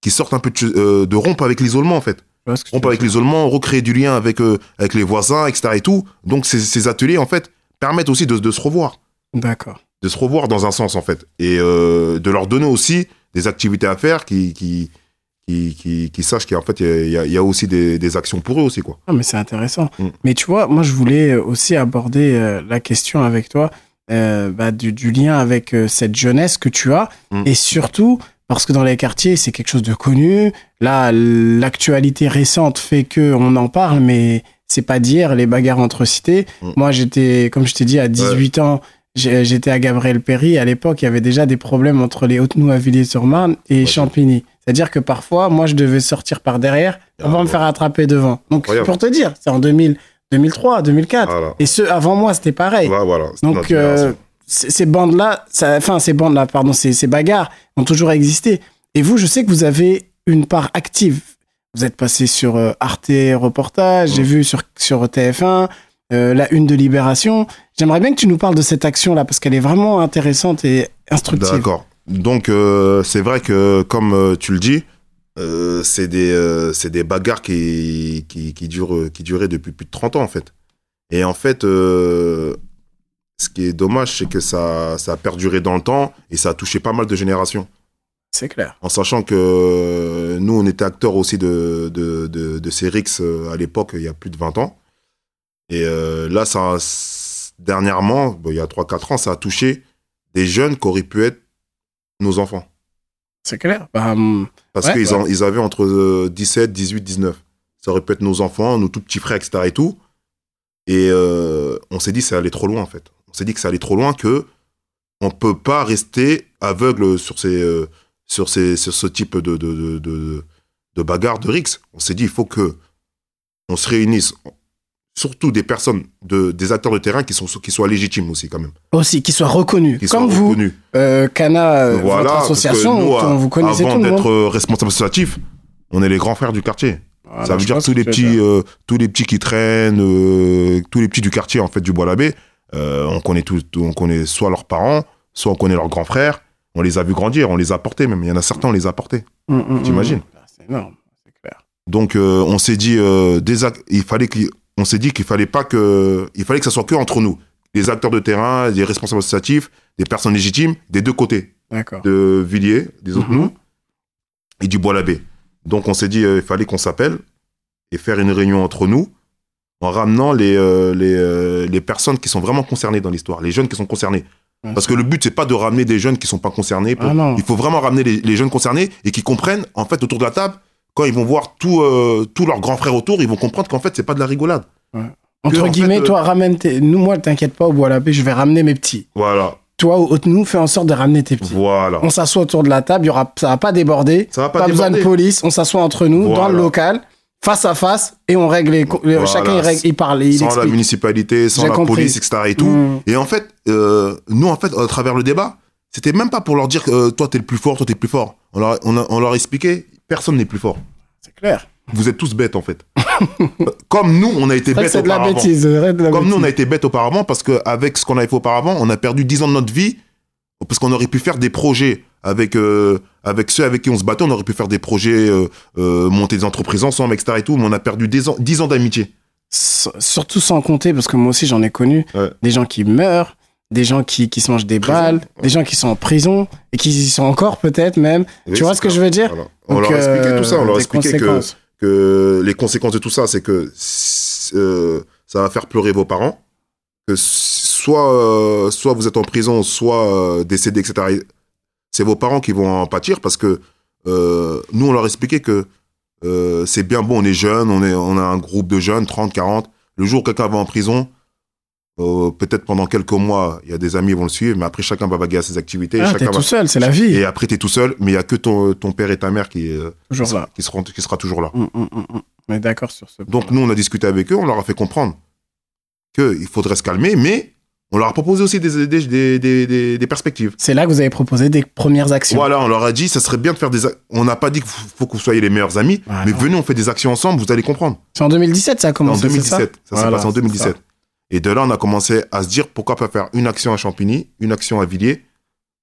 qu'ils sortent un peu de, euh, de rompre avec l'isolement, en fait. Rompre avec l'isolement, recréer du lien avec, euh, avec les voisins, etc. et tout. Donc, ces, ces ateliers, en fait, permettent aussi de, de se revoir D'accord. De se revoir dans un sens en fait et euh, de leur donner aussi des activités à faire qui qui qui, qui, qui sachent qu'en fait il y a- y, y aussi des, des actions pour eux aussi quoi Ah, mais c'est intéressant. Mm. Mais tu vois, moi, je voulais aussi aborder euh, la question avec toi euh, bah, du, du lien avec euh, cette jeunesse que tu as. Mm. Et surtout, parce que dans les quartiers, c'est quelque chose de connu. Là, l'actualité récente fait que on en parle, mais c'est pas d'hier, les bagarres entre cités. Mm. Moi, j'étais, comme je t'ai dit, à 18 ans, j'étais à Gabriel Péry. À l'époque, il y avait déjà des problèmes entre les Hautes-Noues à Villiers-sur-Marne et Ouais. Champigny. C'est-à-dire que parfois, moi, je devais sortir par derrière Ah, pour me bon. faire attraper devant. Donc, Incroyable. pour te dire, c'est en 2000, 2003, 2004. Voilà. Et ceux avant moi, c'était pareil. Ouais, voilà. Donc, euh, ces bandes-là, enfin, ces bandes-là, pardon, ces, ces bagarres ont toujours existé. Et vous, je sais que vous avez une part active. Vous êtes passé sur euh, Arte Reportage, j'ai vu sur, sur TF1, euh, la une de Libération. J'aimerais bien que tu nous parles de cette action-là, parce qu'elle est vraiment intéressante et instructive. D'accord. Donc, euh, c'est vrai que, comme euh, tu le dis, euh, c'est des, bagarres qui, qui, qui, durent, qui duraient depuis plus de 30 ans, en fait. Et en fait, ce qui est dommage, c'est que ça, ça a perduré dans le temps et ça a touché pas mal de générations. C'est clair. En sachant que nous, on était acteurs aussi de, de, de, de ces rixes à l'époque, il y a plus de 20 ans. Et euh, là, ça, dernièrement, il y a 3-4 ans, ça a touché des jeunes qui auraient pu être nos enfants. C'est clair. Bah, hum, Parce Ouais, qu'ils ouais. ils avaient entre euh, 17, 18, 19. Ça aurait pu être nos enfants, nos tout petits frères, etc. et tout. Et euh, on s'est dit ça allait trop loin, en fait. On s'est dit que ça allait trop loin, que on peut pas rester aveugle sur, ces, euh, sur, ces, sur ce type de, de, de, de, de bagarre, de rix. On s'est dit, il faut que on se réunisse, surtout des personnes, de, des acteurs de terrain qui, sont, qui soient légitimes aussi, quand même. aussi, qu'ils soient reconnus. Qui Comme soient vous, reconnus. euh, Cana, euh, Voilà, votre parce que association, nous, dont vous connaissez avant tout le monde. d'être euh, responsable associatif, on est les grands frères du quartier. Voilà, ça veut dire tous les petits, euh, tous les petits qui traînent, euh, tous les petits du quartier en fait du Bois-l'Abbé. euh, on connaît tout, on connaît soit leurs parents, soit on connaît leurs grands frères. On les a vus grandir, on les a portés même. Il y en a certains, on les a portés. Hum, hum. t'imagines Ah, C'est énorme, c'est clair. Donc euh, on s'est dit, euh, des il fallait qu'il, on s'est dit qu'il fallait pas que, il fallait que ça soit que entre nous, les acteurs de terrain, des responsables associatifs, des personnes légitimes, des deux côtés, de Villiers, des autres Mhm. nous, et du Bois-l'Abbé. Donc on s'est dit, euh, il fallait qu'on s'appelle et faire une réunion entre nous en ramenant les, euh, les, euh, les personnes qui sont vraiment concernées dans l'histoire, les jeunes qui sont concernés. Ouais, Parce que le but, c'est pas de ramener des jeunes qui sont pas concernés. pour- Ah. Il faut vraiment ramener les, les jeunes concernés et qui comprennent, en fait, autour de la table, quand ils vont voir tout, euh, tous leurs grands frères autour, ils vont comprendre qu'en fait, c'est pas de la rigolade. Entre en fait, guillemets, euh, toi, ramène tes... Nous, moi, t'inquiète pas, au bois la paix, je vais ramener mes petits. Voilà, Toi, nous, fais en sorte de ramener tes petits. voilà. On s'assoit autour de la table, y aura... ça va pas déborder. Ça va Pas, pas, besoin de déborder. police, on s'assoit entre nous, dans Voilà. le local, face à face, et on règle les... co- Voilà. Chacun, il, règle, il parle, il Sans la explique. municipalité, sans la compris. police, etc. et tout. Mm. Et en fait, euh, nous, en fait, à travers le débat, c'était même pas pour leur dire que euh, toi, t'es le plus fort, toi, t'es le plus fort. On leur, on, a- on leur expliquait, personne n'est plus fort. C'est clair. Vous êtes tous bêtes, en fait. Comme nous, on a été bêtes c'est de la auparavant. bêtise. c'est vrai, de la Comme nous, on a été bêtes auparavant parce qu'avec ce qu'on avait fait auparavant, on a perdu 10 ans de notre vie parce qu'on aurait pu faire des projets avec, euh, avec ceux avec qui on se battait. On aurait pu faire des projets, euh, euh, monter des entreprises ensemble, etc. Et tout, mais on a perdu 10 ans, 10 ans d'amitié. S- Surtout sans compter, parce que moi aussi, j'en ai connu, Ouais. des gens qui meurent, des gens qui, qui se mangent des Prison, balles, ouais. des gens qui sont en prison, et qui y sont encore peut-être même. Oui, tu vois ce que je veux dire Voilà. On Donc, leur euh, tout ça. On leur expliqué que, que les conséquences de tout ça, c'est que euh, ça va faire pleurer vos parents. Que soit, euh, soit vous êtes en prison, soit euh, décédé, etc. Et C'est vos parents qui vont en pâtir parce que nous, on leur a expliqué que c'est bien bon, on est jeunes, on, est, on a un groupe de jeunes, 30, 40. Le jour où quelqu'un va en prison, euh, peut-être pendant quelques mois, il y a des amis qui vont le suivre, mais après, chacun va vaguer à ses activités. Ah, t'es va- tout seul, c'est la vie. Et après, t'es tout seul, mais il y a que ton, ton père et ta mère qui, euh, Toujours là. qui seront, qui sera toujours là. Hum. On est d'accord sur ce point. Donc nous, on a discuté avec eux, on leur a fait comprendre qu'il faudrait se calmer, mais on leur a proposé aussi des, des, des, des, des- des perspectives. C'est là que vous avez proposé des premières actions. Voilà, on leur a dit, ça serait bien de faire des... On n'a pas dit qu'il faut que vous soyez les meilleurs amis, mais venez, on fait des actions ensemble, vous allez comprendre. C'est en 2017, ça a En commencé, c'est 2017, ça, s'est Voilà, passé en c'est 2017. Et de là, on a commencé à se dire, pourquoi pas faire une action à Champigny, une action à Villiers,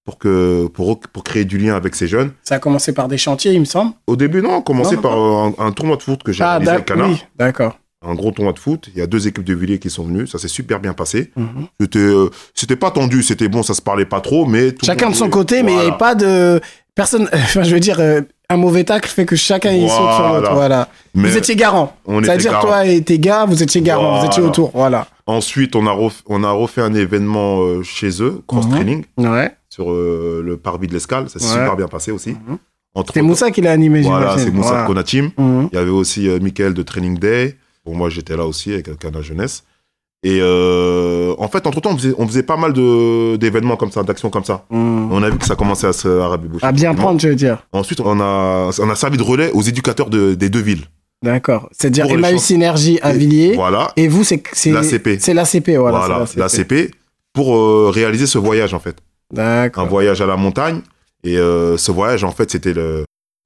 pour, que, pour, pour créer du lien avec ces jeunes. Ça a commencé par des chantiers, il me semble. Au début, non, on commençait Non, par euh, un, un tournoi de foot que j'ai Ah, réalisé avec Canard. oui, d'accord. Un gros tournoi de foot. Il y a deux équipes de Villiers qui sont venues. Ça s'est super bien passé. Mhm. C'était, euh, c'était pas tendu, c'était bon, ça se parlait pas trop, mais tout Chacun monde de son côté, mais il n'y avait pas de. Personne. Enfin, je veux dire, euh, un mauvais tacle fait que chacun y saute sur l'autre. Voilà. Mais Vous étiez garant. C'est-à-dire, toi et tes gars, vous étiez garant. Vous étiez autour. Voilà. Ensuite, on a, ref- on a refait un événement euh, chez eux, cross Mhm. Ouais. sur euh, le parvis de l'Escale. Ça s'est Ouais. super bien passé aussi. Mhm. Entre C'est Moussa qui l'a animé, Voilà, c'est Moussa Voilà. Konatim. Mhm. Il y avait aussi euh, Michael de Training Day. Bon, moi, j'étais là aussi avec le Cana Jeunesse. Et euh, en fait, entre temps, on faisait, on faisait pas mal d'événements comme ça, d'actions comme ça. Hmm. On a vu que ça commençait à se rabiboucher. À bien prendre, je veux dire. Ensuite, on a, on a servi de relais aux éducateurs de- des deux villes. D'accord. C'est-à-dire Emmaüs Synergie à Et- Villiers. Voilà. Et vous, c'est c'est L'ACP. C'est l'ACP, voilà. Voilà, c'est la CP, pour euh, réaliser ce voyage, en fait. Un D'accord. voyage à la montagne. Et euh, ce voyage, en fait, c'était le,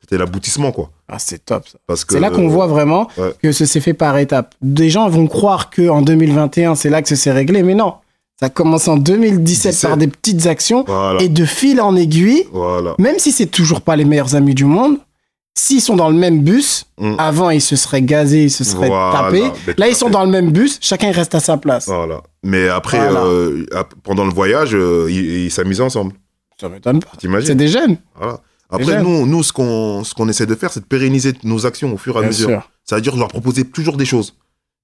c'était l'aboutissement, quoi. Ah, c'est top, ça. Parce que C'est là qu'on voit vraiment ouais. que ce s'est fait par étapes. Des gens vont croire que en 2021, c'est là que ça s'est réglé, mais non. Ça commence en 2017 17. par des petites actions Voilà. et de fil en aiguille, Voilà. même si c'est toujours pas les meilleurs amis du monde, s'ils sont dans le même bus, Mm. avant ils se seraient gazés, ils se seraient Voilà. tapés. Mais Là, ils sont dans le même bus, chacun reste à sa place. Voilà. Mais après, Voilà. euh, pendant le voyage, euh, ils ils s'amusaient ensemble. Ça m'étonne pas. C'est T'imagines des jeunes, Voilà. Après, nous, nous, ce qu'on ce qu'on essaie de faire, c'est de pérenniser nos actions au fur et à bien mesure. sûr. C'est-à-dire leur proposer toujours des choses.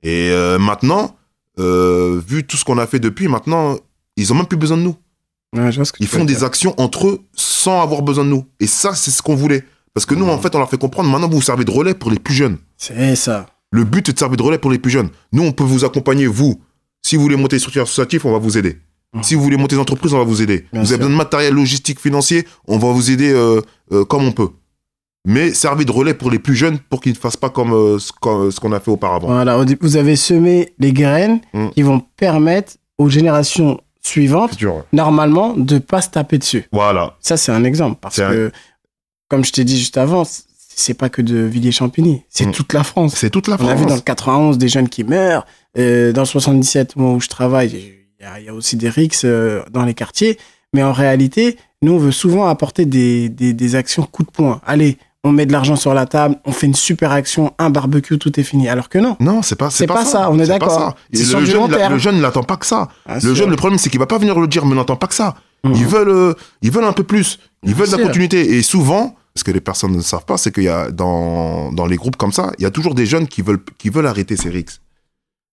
Et euh, maintenant, euh, vu tout ce qu'on a fait depuis, maintenant, ils ont même plus besoin de nous. Ouais, je vois ce que Ils font dire. des actions entre eux sans avoir besoin de nous. Et ça, c'est ce qu'on voulait. Parce que nous, en fait, on leur fait comprendre, maintenant, vous vous servez de relais pour les plus jeunes. C'est ça. Le but est de servir de relais pour les plus jeunes. Nous, on peut vous accompagner, vous. Si vous voulez monter des structures associatives, on va vous aider. Mhm. Si vous voulez monter des entreprises, on va vous aider. Bien vous sûr. avez besoin de matériel logistique, financier, on va vous aider euh, euh, comme on peut. Mais servir de relais pour les plus jeunes pour qu'ils ne fassent pas comme euh, ce qu'on a fait auparavant. Voilà, vous avez semé les graines Mm. qui vont permettre aux générations suivantes, normalement, de pas se taper dessus. Voilà. Ça, c'est un exemple. Parce un- que, comme je t'ai dit juste avant, c'est pas que de Villiers-Champigny, c'est Mm. toute la France. C'est toute la On a vu France. dans le 91 des jeunes qui meurent. Euh, dans le 77, moi où je travaille, il y a, il y a aussi des rixes euh, dans les quartiers. Mais en réalité, nous, on veut souvent apporter des, des, des actions coup de poing. Allez, on met de l'argent sur la table, on fait une super action, un barbecue, tout est fini. Alors que non. Non, c'est pas, C'est pas ça, on est d'accord. le, le jeune, il n'attend pas que ça. Bien Le sûr. jeune, le problème, c'est qu'il va pas venir le dire, mais il n'entend pas que ça. Mhm. Ils veulent, euh, ils veulent un peu plus. Ils Bien veulent de la continuité. Et souvent, ce que les personnes ne savent pas, c'est qu'il y a dans, dans les groupes comme ça, il y a toujours des jeunes qui veulent, qui veulent arrêter ces rixes.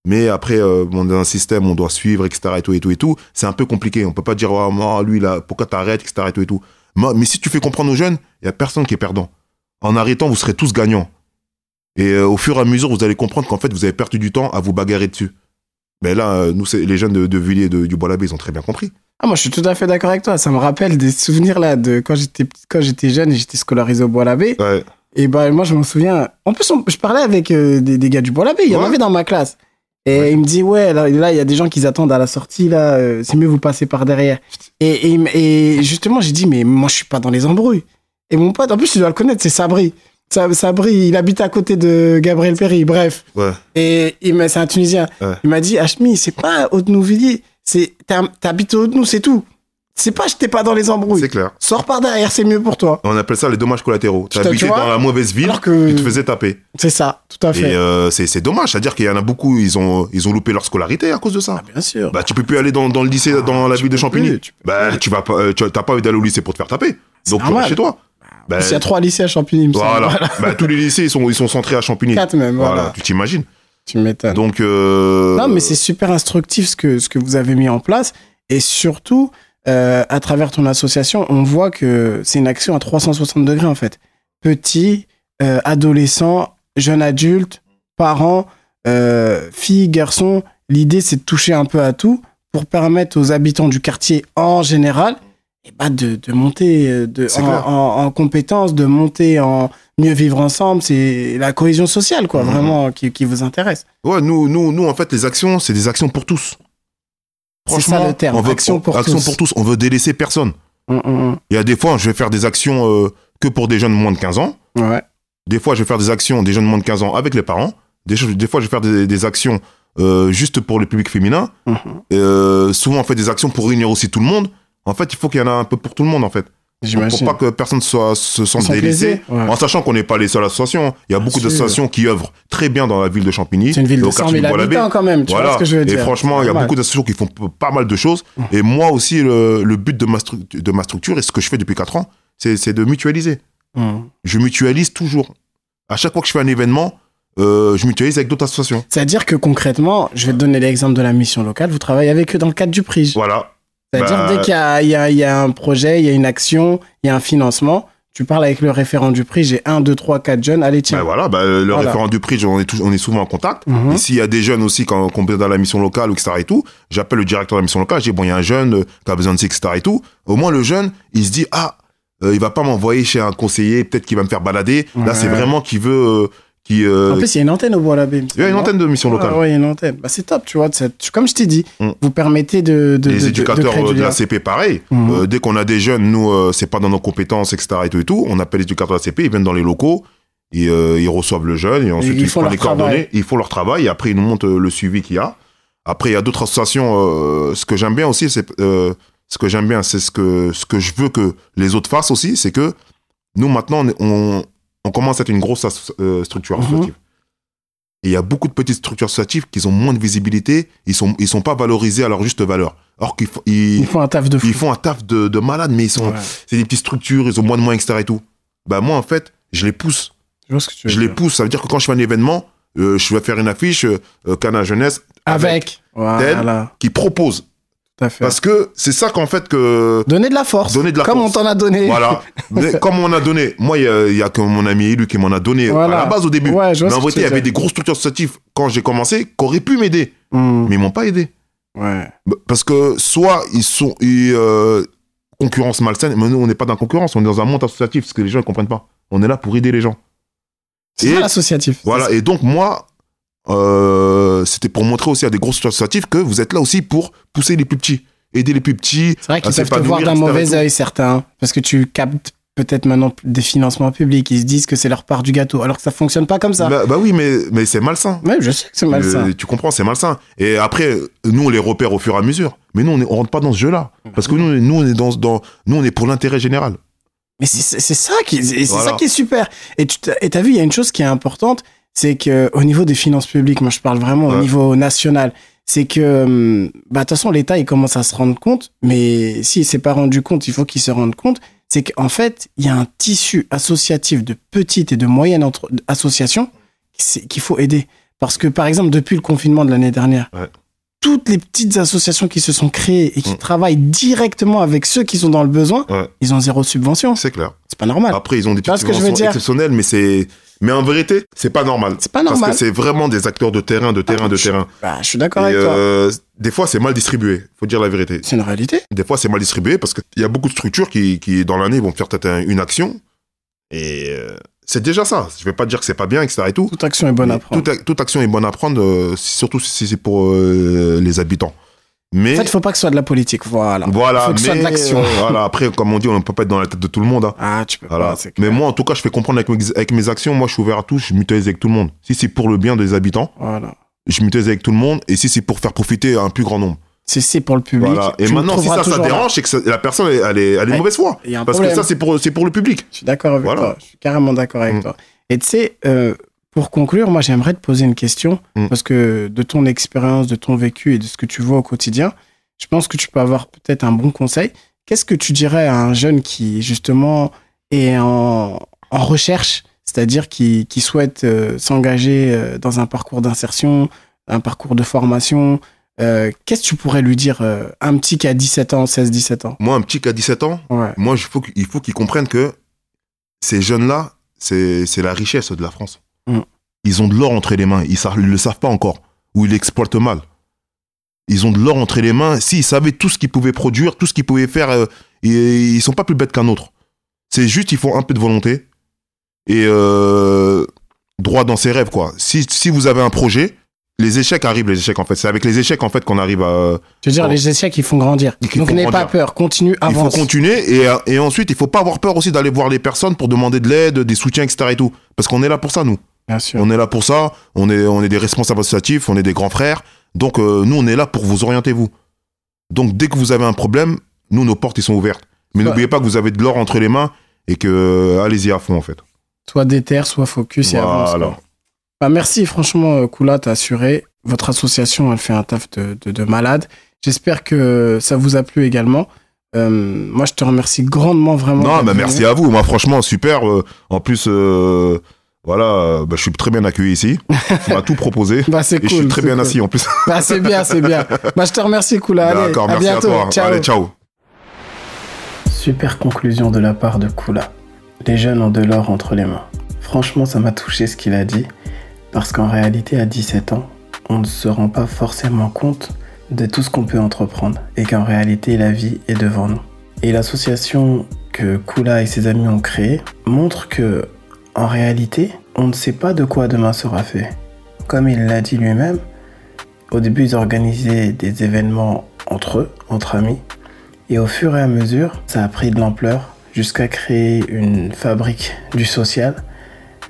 Mais après, euh, on est dans un système, on doit suivre, etc. et tout, et tout, et tout. C'est un peu compliqué. On peut pas dire, oh, moi, lui, là, pourquoi t'arrêtes, etc. et tout, et tout. Mais si tu fais comprendre aux jeunes, il y a personne qui est perdant. En arrêtant, vous serez tous gagnants. Et euh, au fur et à mesure, vous allez comprendre qu'en fait, vous avez perdu du temps à vous bagarrer dessus. Mais là, euh, nous, les jeunes de, de Villiers, de- du Bois-l'Abbé, ils ont très bien compris. Ah, moi, je suis tout à fait d'accord avec toi. Ça me rappelle des souvenirs là de quand j'étais quand j'étais jeune et j'étais scolarisé au Bois-l'Abbé. Ouais. Et bah, moi, je m'en souviens. En plus, on- je parlais avec euh, des, des gars du Bois-l'Abbé. Il y en avait dans ma classe. Et Ouais. il me dit, ouais, là, là, il y a des gens qui attendent à la sortie, là. euh, c'est mieux vous passer par derrière. Et, et, et justement, j'ai dit, mais moi, je suis pas dans les embrouilles. Et mon pote, en plus, tu dois le connaître, c'est Sabri. Sa- Sabri, il habite à côté de Gabriel Perry, bref. Ouais. Et c'est un Tunisien. Ouais. Il m'a dit, Hachmi, c'est pas Haute-Nouvilliers. T'habites Haute-Nou, c'est tout. C'est pas, j'étais pas dans les embrouilles. C'est clair. Sors par derrière, c'est mieux pour toi. On appelle ça les dommages collatéraux. Tu Tu tu vois dans la mauvaise ville, que- tu te faisais taper. C'est ça, tout à fait. Et euh, c'est c'est dommage. C'est-à-dire qu'il y en a beaucoup, ils ont, ils ont loupé leur scolarité à cause de ça. Ah, bien sûr. Bah, tu peux plus aller dans, dans le lycée, dans la tu ville de Champigny. plus, tu bah, plus. tu vas pas, euh, tu t'as pas envie d'aller au lycée pour te faire taper. Donc, tu normal. restes chez toi. Bah, Il y a trois lycées à Champigny, semble. voilà. bah, tous les lycées, ils sont, ils sont centrés à Champigny. Quatre même, voilà. Voilà, tu t'imagines. Tu m'étonnes. Donc, euh, Non, mais c'est super instructif ce que, ce que vous avez mis en place. Et surtout, euh, à travers ton association, on voit que c'est une action à 360 degrés, en fait. Petit, euh, adolescent, jeune adulte, parents, euh, filles, garçons. L'idée, c'est de toucher un peu à tout pour permettre aux habitants du quartier en général eh ben, de, de monter euh, de, en compétences, de monter en mieux vivre ensemble. C'est la cohésion sociale, quoi, Mhm. vraiment, qui, qui vous intéresse. Ouais, nous, nous, nous, en fait, les actions, c'est des actions pour tous. C'est ça le terme, on veut, action pour action tous. pour tous. On veut délaisser personne. Hum, hum, hum. Il y a des fois, je vais faire des actions euh, que pour des jeunes de moins de 15 ans. Ouais. Des fois, je vais faire des actions des jeunes de moins de 15 ans avec les parents. Des, fois, je vais faire des, des actions euh, juste pour le public féminin. Euh, souvent, on fait des actions pour réunir aussi tout le monde. En fait, il faut qu'il y en ait un peu pour tout le monde, en fait. Pour, J'imagine. pour pas que personne soit, se sente délaissé. ouais. En sachant qu'on n'est pas les seules associations. Il y a beaucoup d'associations qui œuvrent très bien dans la ville de Champigny. C'est une ville de au 100 quartier 000 du Bois-l'Abbé. habitants quand même, tu vois ce que je veux dire. Et franchement, il y a beaucoup d'associations qui font pas mal de choses. Et moi aussi, le, le but de ma, de ma structure et ce que je fais depuis 4 ans, c'est de mutualiser. Hum. Je mutualise toujours. À chaque fois que je fais un événement, euh, je mutualise avec d'autres associations. C'est-à-dire que concrètement, je vais te donner l'exemple de la mission locale, vous travaillez avec eux dans le cadre du PRIGE. Voilà. C'est-à-dire Bah- dès qu'il y a, y, y un projet, il y a une action, il y a un financement, tu parles avec le référent du prix, j'ai 1, 2, 3, 4 jeunes, allez, tiens. Ben voilà, ben, le Voilà. référent du prix, on est, tou- on est souvent en contact. Mhm. Et s'il y a des jeunes aussi quand qu'on peut dans la mission locale ou etc. et tout, j'appelle le directeur de la mission locale, je dis bon, il y a un jeune euh, qui a besoin de ci, etc. et tout. Au moins, le jeune, il se dit ah, euh, il va pas m'envoyer chez un conseiller, peut-être qu'il va me faire balader. Là, c'est vraiment qu'il veut, euh, qui, euh, En plus, il y a une antenne au bois la il y a une antenne de mission locale. Oui, il y a une antenne. Bah, c'est top, tu vois. Comme je t'ai dit, Mm. vous permettez de. de les de- de- de éducateurs euh, du de lien. la CP, pareil. Mhm. Euh, dès qu'on a des jeunes, nous, euh, c'est pas dans nos compétences, etc. Et tout, et tout. On appelle les éducateurs de la CP, ils viennent dans les locaux, et, ils reçoivent le jeune, et ensuite ils ils, font prennent leur les travail. coordonnées, ils font leur travail, et après ils nous montrent le suivi qu'il y a. Après, il y a d'autres associations. ce que j'aime bien aussi, c'est ce que j'aime bien, c'est ce que ce que je veux que les autres fassent aussi, c'est que nous maintenant, on, on commence à être une grosse euh, structure Mhm. associative. Et il y a beaucoup de petites structures associatives qui ont moins de visibilité, ils sont ils sont pas valorisés à leur juste valeur. Alors qu'ils font- ils, Ils font un taf de fou. ils font un taf de, de malade, mais ils sont, Ouais. c'est des petites structures, ils ont moins de moyens, etc. et tout. Bah, moi, en fait, je les pousse. Je vois ce que tu veux Je les pousse. Ça veut dire que quand je fais un événement, euh, je vais faire une affiche, euh, Cana Jeunesse, Avec. Voilà. qui propose. Parce que c'est ça qu'en fait que. Donner de la force. Donner de la Comme force. on t'en a donné. Voilà. Mais comme on a donné, moi, il y a, il y a que mon ami élu qui m'en a donné Voilà. à la base au début. Ouais, je vois mais en vérité, il y avait des grosses structures associatives quand j'ai commencé qui auraient pu m'aider. Mm. Mais ils m'ont pas aidé. Ouais. Parce que soit ils sont. Ils, euh, concurrence malsaine, mais nous, on n'est pas dans la concurrence, on est dans un monde associatif, ce que les gens ne comprennent pas. On est là pour aider les gens. C'est ça l'associatif. Voilà, et donc moi, euh, c'était pour montrer aussi à des grosses associatives que vous êtes là aussi pour pousser les plus petits, aider les plus petits. C'est vrai qu'ils peuvent te voir d'un mauvais œil, certains. Parce que tu captes peut-être maintenant des financements publics. Ils se disent que c'est leur part du gâteau. Alors que ça fonctionne pas comme ça. Bah, bah oui, mais, mais c'est malsain. Ouais, je sais que c'est malsain. Euh, tu comprends, c'est malsain. Et après, nous, on les repère au fur et à mesure. Mais nous, on, est- on rentre pas dans ce jeu-là. Parce que nous, nous, on est dans, dans, nous, on est pour l'intérêt général. Mais c'est- ça qui, c'est Voilà. ça qui est super. Et tu et t'as vu, il y a une chose qui est importante, c'est que au niveau des finances publiques, moi je parle vraiment au niveau national, c'est que hum, bah de toute façon l'État il commence à se rendre compte, mais s'il s'est pas rendu compte, il faut qu'il se rende compte, c'est qu'en fait il y a un tissu associatif de petites et de moyennes associations qu'il faut aider. Parce que par exemple depuis le confinement de l'année dernière, Ouais. Toutes les petites associations qui se sont créées et qui Mm. travaillent directement avec ceux qui sont dans le besoin, Ouais. ils ont zéro subvention. C'est clair. C'est pas normal. Après, ils ont des petites subventions exceptionnelles, mais c'est, mais en vérité, c'est pas normal. C'est pas Parce normal. que c'est vraiment des acteurs de terrain, de terrain, de je- terrain. Bah, je suis d'accord avec toi. euh, des fois, c'est mal distribué. Faut dire la vérité. C'est une réalité. Des fois, c'est mal distribué parce qu'il y a beaucoup de structures qui, qui dans l'année, vont faire peut-être un- une action. Et euh, c'est déjà ça. Je vais pas dire que c'est pas bien, etc. et tout. Toute action est bonne à prendre. toute, toute action est bonne à prendre, euh, surtout si c'est pour euh, les habitants. Mais En fait, il faut pas que ce soit de la politique. Voilà. voilà, faut que ce mais soit de l'action. euh, voilà, après, comme on dit, on ne peut pas être dans la tête de tout le monde. hein. Ah, tu peux Voilà. pas. Mais moi, en tout cas, je fais comprendre avec mes, avec mes actions. Moi, je suis ouvert à tout. Je mutualise avec tout le monde. Si c'est pour le bien des habitants, Voilà. je mutualise avec tout le monde. Et si c'est pour faire profiter un plus grand nombre. C'est c'est pour le public. Voilà. Et maintenant, si ça, ça dérange, c'est que ça- la personne, elle, est, elle est de mauvaise foi. Parce problème. que ça, c'est pour, pour le public. Je suis d'accord avec Voilà. toi. Je suis carrément d'accord avec Mm. toi. Et tu sais, euh, pour conclure, moi, j'aimerais te poser une question. Mm. Parce que de ton expérience, de ton vécu et de ce que tu vois au quotidien, je pense que tu peux avoir peut-être un bon conseil. Qu'est-ce que tu dirais à un jeune qui, justement, est en, en recherche, c'est-à-dire qui, qui souhaite euh, s'engager euh, dans un parcours d'insertion, un parcours de formation euh, Qu'est-ce que tu pourrais lui dire euh, Un petit qui a 17 ans, 16-17 ans? Moi, un petit qui a 17 ans, Ouais. moi, il faut qu'il il faut qu'ils comprennent que ces jeunes-là, c'est c'est la richesse de la France. Mm. Ils ont de l'or entre les mains. Ils ne le savent pas encore. Ou ils l'exploitent mal. Ils ont de l'or entre les mains. S'ils savaient tout ce qu'ils pouvaient produire, tout ce qu'ils pouvaient faire, euh, ils, ils sont pas plus bêtes qu'un autre. C'est juste, ils font un peu de volonté. Et euh, droit dans ses rêves, quoi. Si, si vous avez un projet, les échecs arrivent, les échecs, en fait. C'est avec les échecs, en fait, qu'on arrive à, Je veux dire, les échecs, ils font grandir. Ils Donc n'aie pas peur, continue, Il faut avance. continuer et, euh, et ensuite il faut pas avoir peur aussi d'aller voir les personnes pour demander de l'aide, des soutiens, etc. et tout. Parce qu'on est là pour ça, nous. Bien sûr. On est là pour ça. On est, on est des responsables associatifs, on est des grands frères. Donc euh, nous, on est là pour vous orienter, vous. Donc dès que vous avez un problème, nous, nos portes, ils sont ouvertes. Mais Ouais. n'oubliez pas que vous avez de l'or entre les mains et que euh, allez-y à fond, en fait. Soit déter, soit focus et avance. Quoi. Bah, merci, franchement, euh, Kula, t'as assuré. Votre association, elle fait un taf de, de, de malade. J'espère que ça vous a plu également. Euh, moi, je te remercie grandement, vraiment. Non, d'être bah, merci à vous. Moi, franchement, super. euh, en plus, euh, voilà, bah, je suis très bien accueilli ici. On m'a tout proposé. Bah, c'est Et cool. je suis très bien cool. assis en plus. Bah, c'est bien, c'est bien. Bah, je te remercie, Kula. Allez, D'accord, à merci bientôt. à toi. Ciao. Allez, ciao. Super conclusion de la part de Kula. les jeunes ont de l'or entre les mains. Franchement, ça m'a touché ce qu'il a dit, parce qu'en réalité, à 17 ans, on ne se rend pas forcément compte de tout ce qu'on peut entreprendre, et qu'en réalité, la vie est devant nous. Et l'association que Kula et ses amis ont créée montre que, en réalité, on ne sait pas de quoi demain sera fait. Comme il l'a dit lui-même, au début, ils organisaient des événements entre eux, entre amis, et au fur et à mesure, ça a pris de l'ampleur jusqu'à créer une fabrique du social,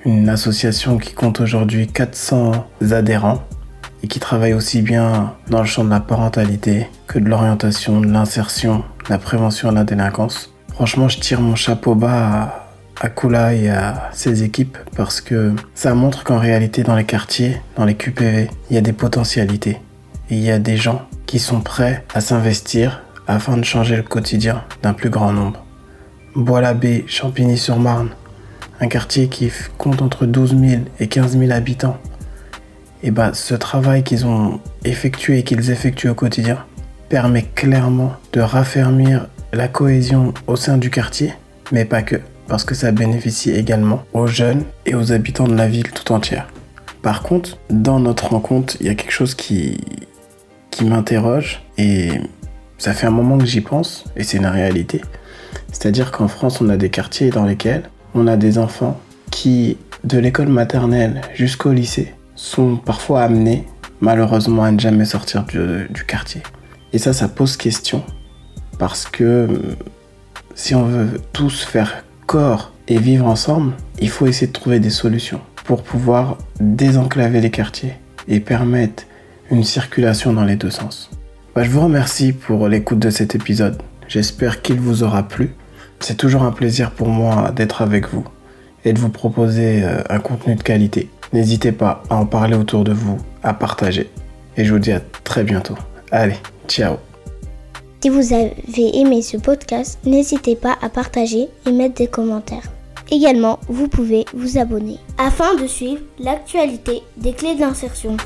une association qui compte aujourd'hui 400 adhérents et qui travaille aussi bien dans le champ de la parentalité que de l'orientation, de l'insertion, de la prévention de la délinquance. Franchement, je tire mon chapeau bas à, Kula et à ses équipes parce que ça montre qu'en réalité, dans les quartiers, dans les QPV, il y a des potentialités et il y a des gens qui sont prêts à s'investir afin de changer le quotidien d'un plus grand nombre. Bois-l'Abbé, Champigny-sur-Marne, un quartier qui compte entre 12 000 et 15 000 habitants. Et bah, ce travail qu'ils ont effectué et qu'ils effectuent au quotidien permet clairement de raffermir la cohésion au sein du quartier, mais pas que, parce que ça bénéficie également aux jeunes et aux habitants de la ville tout entière. Par contre, dans notre rencontre, il y a quelque chose qui, qui m'interroge et ça fait un moment que j'y pense et c'est une réalité. C'est-à-dire qu'en France, on a des quartiers dans lesquels on a des enfants qui, de l'école maternelle jusqu'au lycée, sont parfois amenés, malheureusement, à ne jamais sortir du, quartier. Et ça, ça pose question. Parce que si on veut tous faire corps et vivre ensemble, il faut essayer de trouver des solutions pour pouvoir désenclaver les quartiers et permettre une circulation dans les deux sens. Bah, je vous remercie pour l'écoute de cet épisode. J'espère qu'il vous aura plu. C'est toujours un plaisir pour moi d'être avec vous et de vous proposer euh, un contenu de qualité. N'hésitez pas à en parler autour de vous, à partager. Et je vous dis à très bientôt. Allez, ciao Si vous avez aimé ce podcast, n'hésitez pas à partager et mettre des commentaires. Également, vous pouvez vous abonner afin de suivre l'actualité des clés de l'insertion.